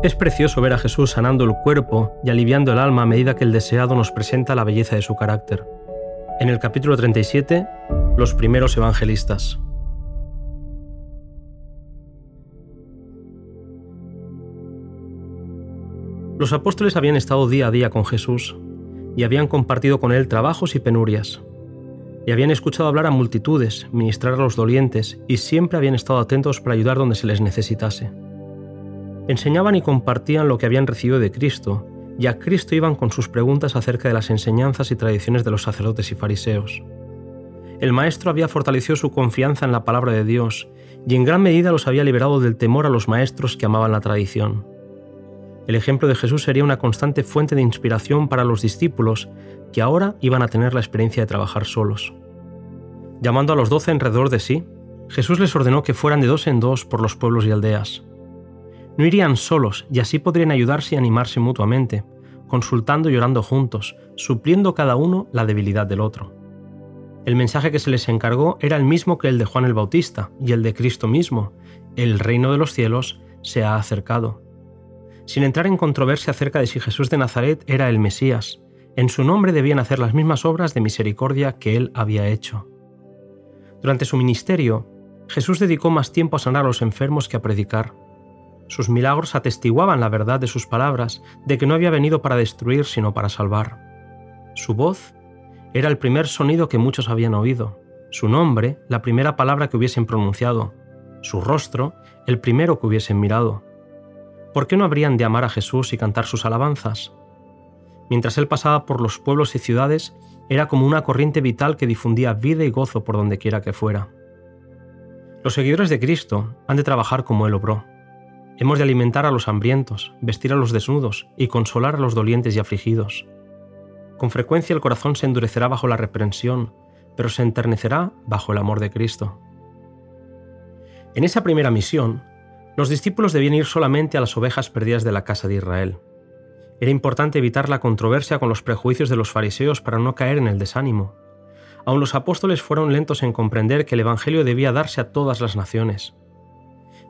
Es precioso ver a Jesús sanando el cuerpo y aliviando el alma a medida que el deseado nos presenta la belleza de su carácter. En el capítulo 37, los primeros evangelistas. Los apóstoles habían estado día a día con Jesús y habían compartido con él trabajos y penurias. Y habían escuchado hablar a multitudes, ministrar a los dolientes y siempre habían estado atentos para ayudar donde se les necesitase. Enseñaban y compartían lo que habían recibido de Cristo, y a Cristo iban con sus preguntas acerca de las enseñanzas y tradiciones de los sacerdotes y fariseos. El Maestro había fortalecido su confianza en la palabra de Dios y en gran medida los había liberado del temor a los maestros que amaban la tradición. El ejemplo de Jesús sería una constante fuente de inspiración para los discípulos que ahora iban a tener la experiencia de trabajar solos. Llamando a los doce alrededor de sí, Jesús les ordenó que fueran de dos en dos por los pueblos y aldeas. No irían solos y así podrían ayudarse y animarse mutuamente, consultando y orando juntos, supliendo cada uno la debilidad del otro. El mensaje que se les encargó era el mismo que el de Juan el Bautista y el de Cristo mismo. El reino de los cielos se ha acercado sin entrar en controversia acerca de si Jesús de Nazaret era el Mesías. En su nombre debían hacer las mismas obras de misericordia que él había hecho. Durante su ministerio, Jesús dedicó más tiempo a sanar a los enfermos que a predicar. Sus milagros atestiguaban la verdad de sus palabras, de que no había venido para destruir, sino para salvar. Su voz era el primer sonido que muchos habían oído, su nombre la primera palabra que hubiesen pronunciado, su rostro el primero que hubiesen mirado. ¿por qué no habrían de amar a Jesús y cantar sus alabanzas? Mientras él pasaba por los pueblos y ciudades, era como una corriente vital que difundía vida y gozo por donde quiera que fuera. Los seguidores de Cristo han de trabajar como Él obró. Hemos de alimentar a los hambrientos, vestir a los desnudos y consolar a los dolientes y afligidos. Con frecuencia el corazón se endurecerá bajo la reprensión, pero se enternecerá bajo el amor de Cristo. En esa primera misión, los discípulos debían ir solamente a las ovejas perdidas de la casa de Israel. Era importante evitar la controversia con los prejuicios de los fariseos para no caer en el desánimo. Aun los apóstoles fueron lentos en comprender que el Evangelio debía darse a todas las naciones.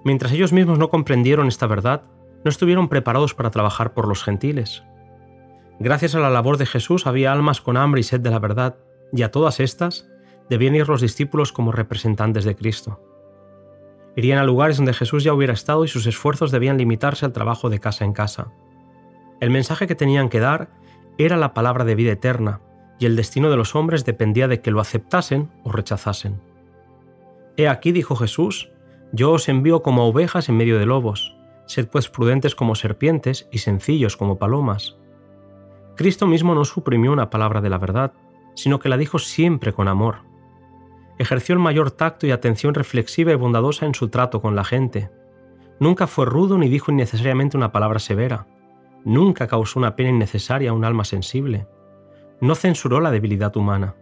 Mientras ellos mismos no comprendieron esta verdad, no estuvieron preparados para trabajar por los gentiles. Gracias a la labor de Jesús había almas con hambre y sed de la verdad, y a todas estas debían ir los discípulos como representantes de Cristo. Irían a lugares donde Jesús ya hubiera estado y sus esfuerzos debían limitarse al trabajo de casa en casa. El mensaje que tenían que dar era la palabra de vida eterna, y el destino de los hombres dependía de que lo aceptasen o rechazasen. He aquí, dijo Jesús, yo os envío como ovejas en medio de lobos, sed pues prudentes como serpientes y sencillos como palomas. Cristo mismo no suprimió una palabra de la verdad, sino que la dijo siempre con amor ejerció el mayor tacto y atención reflexiva y bondadosa en su trato con la gente. Nunca fue rudo ni dijo innecesariamente una palabra severa. Nunca causó una pena innecesaria a un alma sensible. No censuró la debilidad humana.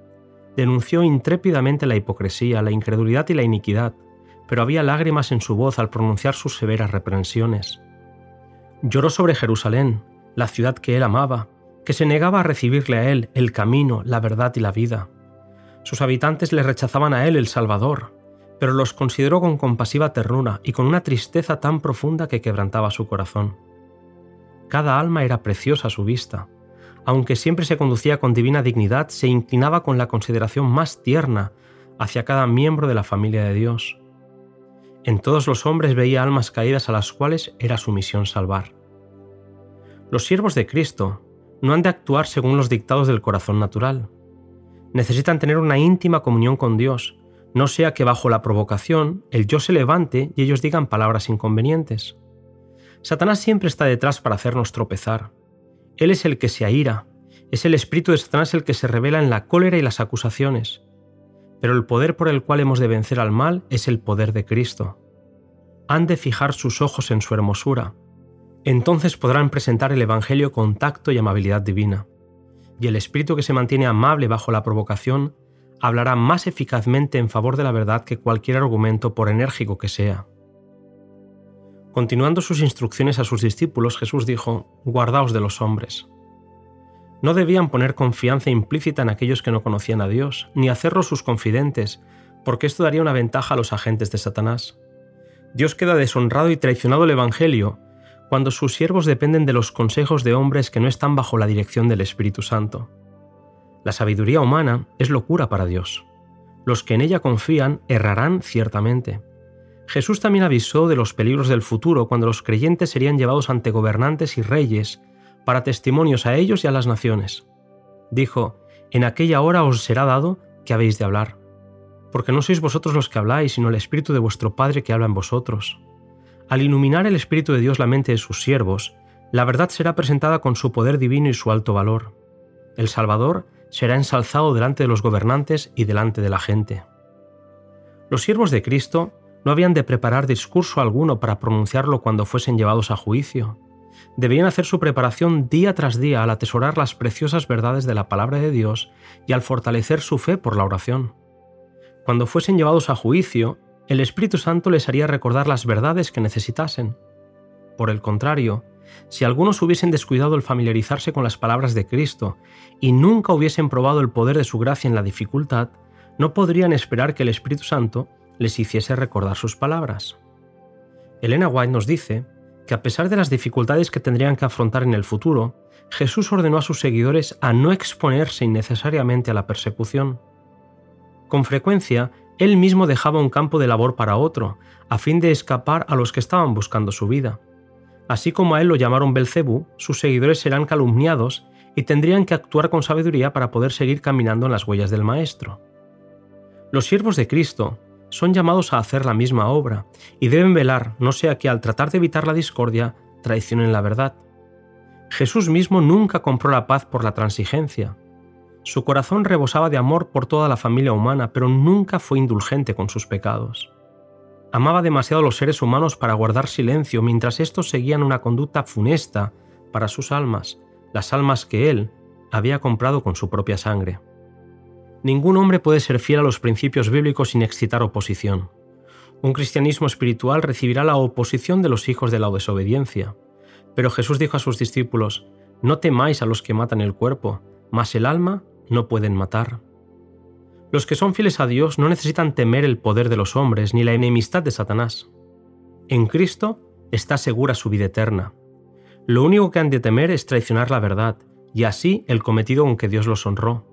Denunció intrépidamente la hipocresía, la incredulidad y la iniquidad, pero había lágrimas en su voz al pronunciar sus severas reprensiones. Lloró sobre Jerusalén, la ciudad que él amaba, que se negaba a recibirle a él el camino, la verdad y la vida. Sus habitantes le rechazaban a él el Salvador, pero los consideró con compasiva ternura y con una tristeza tan profunda que quebrantaba su corazón. Cada alma era preciosa a su vista. Aunque siempre se conducía con divina dignidad, se inclinaba con la consideración más tierna hacia cada miembro de la familia de Dios. En todos los hombres veía almas caídas a las cuales era su misión salvar. Los siervos de Cristo no han de actuar según los dictados del corazón natural, necesitan tener una íntima comunión con Dios, no sea que bajo la provocación el yo se levante y ellos digan palabras inconvenientes. Satanás siempre está detrás para hacernos tropezar. Él es el que se aira, es el espíritu de Satanás el que se revela en la cólera y las acusaciones. Pero el poder por el cual hemos de vencer al mal es el poder de Cristo. Han de fijar sus ojos en su hermosura. Entonces podrán presentar el Evangelio con tacto y amabilidad divina y el espíritu que se mantiene amable bajo la provocación hablará más eficazmente en favor de la verdad que cualquier argumento por enérgico que sea. Continuando sus instrucciones a sus discípulos, Jesús dijo, Guardaos de los hombres. No debían poner confianza implícita en aquellos que no conocían a Dios, ni hacerlos sus confidentes, porque esto daría una ventaja a los agentes de Satanás. Dios queda deshonrado y traicionado el Evangelio cuando sus siervos dependen de los consejos de hombres que no están bajo la dirección del Espíritu Santo. La sabiduría humana es locura para Dios. Los que en ella confían errarán ciertamente. Jesús también avisó de los peligros del futuro cuando los creyentes serían llevados ante gobernantes y reyes para testimonios a ellos y a las naciones. Dijo, En aquella hora os será dado que habéis de hablar, porque no sois vosotros los que habláis, sino el Espíritu de vuestro Padre que habla en vosotros. Al iluminar el Espíritu de Dios la mente de sus siervos, la verdad será presentada con su poder divino y su alto valor. El Salvador será ensalzado delante de los gobernantes y delante de la gente. Los siervos de Cristo no habían de preparar discurso alguno para pronunciarlo cuando fuesen llevados a juicio. Debían hacer su preparación día tras día al atesorar las preciosas verdades de la palabra de Dios y al fortalecer su fe por la oración. Cuando fuesen llevados a juicio, el Espíritu Santo les haría recordar las verdades que necesitasen. Por el contrario, si algunos hubiesen descuidado el familiarizarse con las palabras de Cristo y nunca hubiesen probado el poder de su gracia en la dificultad, no podrían esperar que el Espíritu Santo les hiciese recordar sus palabras. Elena White nos dice que a pesar de las dificultades que tendrían que afrontar en el futuro, Jesús ordenó a sus seguidores a no exponerse innecesariamente a la persecución. Con frecuencia, él mismo dejaba un campo de labor para otro, a fin de escapar a los que estaban buscando su vida. Así como a él lo llamaron Belcebú, sus seguidores serán calumniados y tendrían que actuar con sabiduría para poder seguir caminando en las huellas del Maestro. Los siervos de Cristo son llamados a hacer la misma obra y deben velar no sea que al tratar de evitar la discordia traicionen la verdad. Jesús mismo nunca compró la paz por la transigencia. Su corazón rebosaba de amor por toda la familia humana, pero nunca fue indulgente con sus pecados. Amaba demasiado a los seres humanos para guardar silencio mientras estos seguían una conducta funesta para sus almas, las almas que él había comprado con su propia sangre. Ningún hombre puede ser fiel a los principios bíblicos sin excitar oposición. Un cristianismo espiritual recibirá la oposición de los hijos de la desobediencia. Pero Jesús dijo a sus discípulos, No temáis a los que matan el cuerpo, mas el alma no pueden matar. Los que son fieles a Dios no necesitan temer el poder de los hombres ni la enemistad de Satanás. En Cristo está segura su vida eterna. Lo único que han de temer es traicionar la verdad, y así el cometido con que Dios los honró.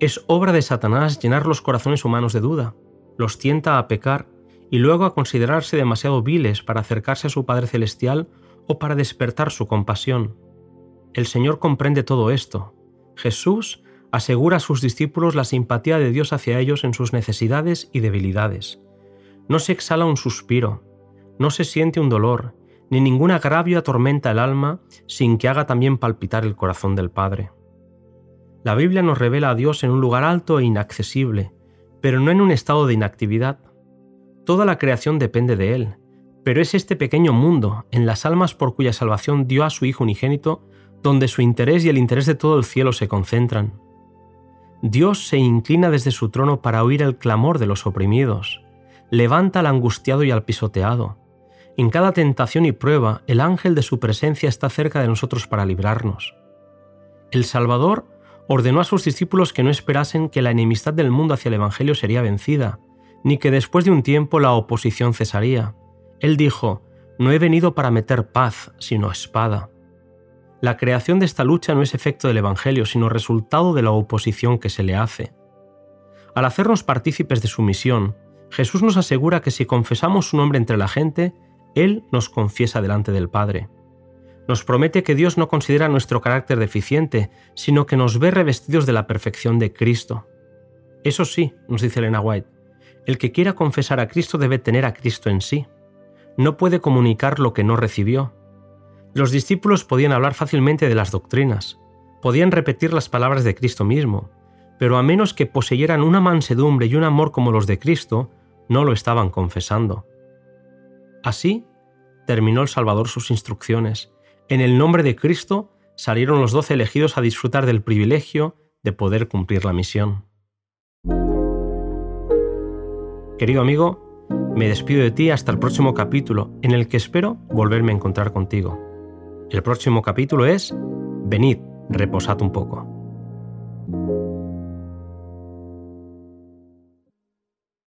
Es obra de Satanás llenar los corazones humanos de duda, los tienta a pecar y luego a considerarse demasiado viles para acercarse a su Padre Celestial o para despertar su compasión. El Señor comprende todo esto. Jesús asegura a sus discípulos la simpatía de Dios hacia ellos en sus necesidades y debilidades. No se exhala un suspiro, no se siente un dolor, ni ningún agravio atormenta el alma sin que haga también palpitar el corazón del Padre. La Biblia nos revela a Dios en un lugar alto e inaccesible, pero no en un estado de inactividad. Toda la creación depende de Él, pero es este pequeño mundo, en las almas por cuya salvación dio a su Hijo unigénito, donde su interés y el interés de todo el cielo se concentran. Dios se inclina desde su trono para oír el clamor de los oprimidos, levanta al angustiado y al pisoteado. En cada tentación y prueba, el ángel de su presencia está cerca de nosotros para librarnos. El Salvador ordenó a sus discípulos que no esperasen que la enemistad del mundo hacia el Evangelio sería vencida, ni que después de un tiempo la oposición cesaría. Él dijo, no he venido para meter paz, sino espada. La creación de esta lucha no es efecto del Evangelio, sino resultado de la oposición que se le hace. Al hacernos partícipes de su misión, Jesús nos asegura que si confesamos su nombre entre la gente, Él nos confiesa delante del Padre nos promete que Dios no considera nuestro carácter deficiente, sino que nos ve revestidos de la perfección de Cristo. Eso sí, nos dice Elena White, el que quiera confesar a Cristo debe tener a Cristo en sí. No puede comunicar lo que no recibió. Los discípulos podían hablar fácilmente de las doctrinas, podían repetir las palabras de Cristo mismo, pero a menos que poseyeran una mansedumbre y un amor como los de Cristo, no lo estaban confesando. Así terminó el Salvador sus instrucciones, en el nombre de Cristo salieron los doce elegidos a disfrutar del privilegio de poder cumplir la misión. Querido amigo, me despido de ti hasta el próximo capítulo, en el que espero volverme a encontrar contigo. El próximo capítulo es Venid, reposad un poco.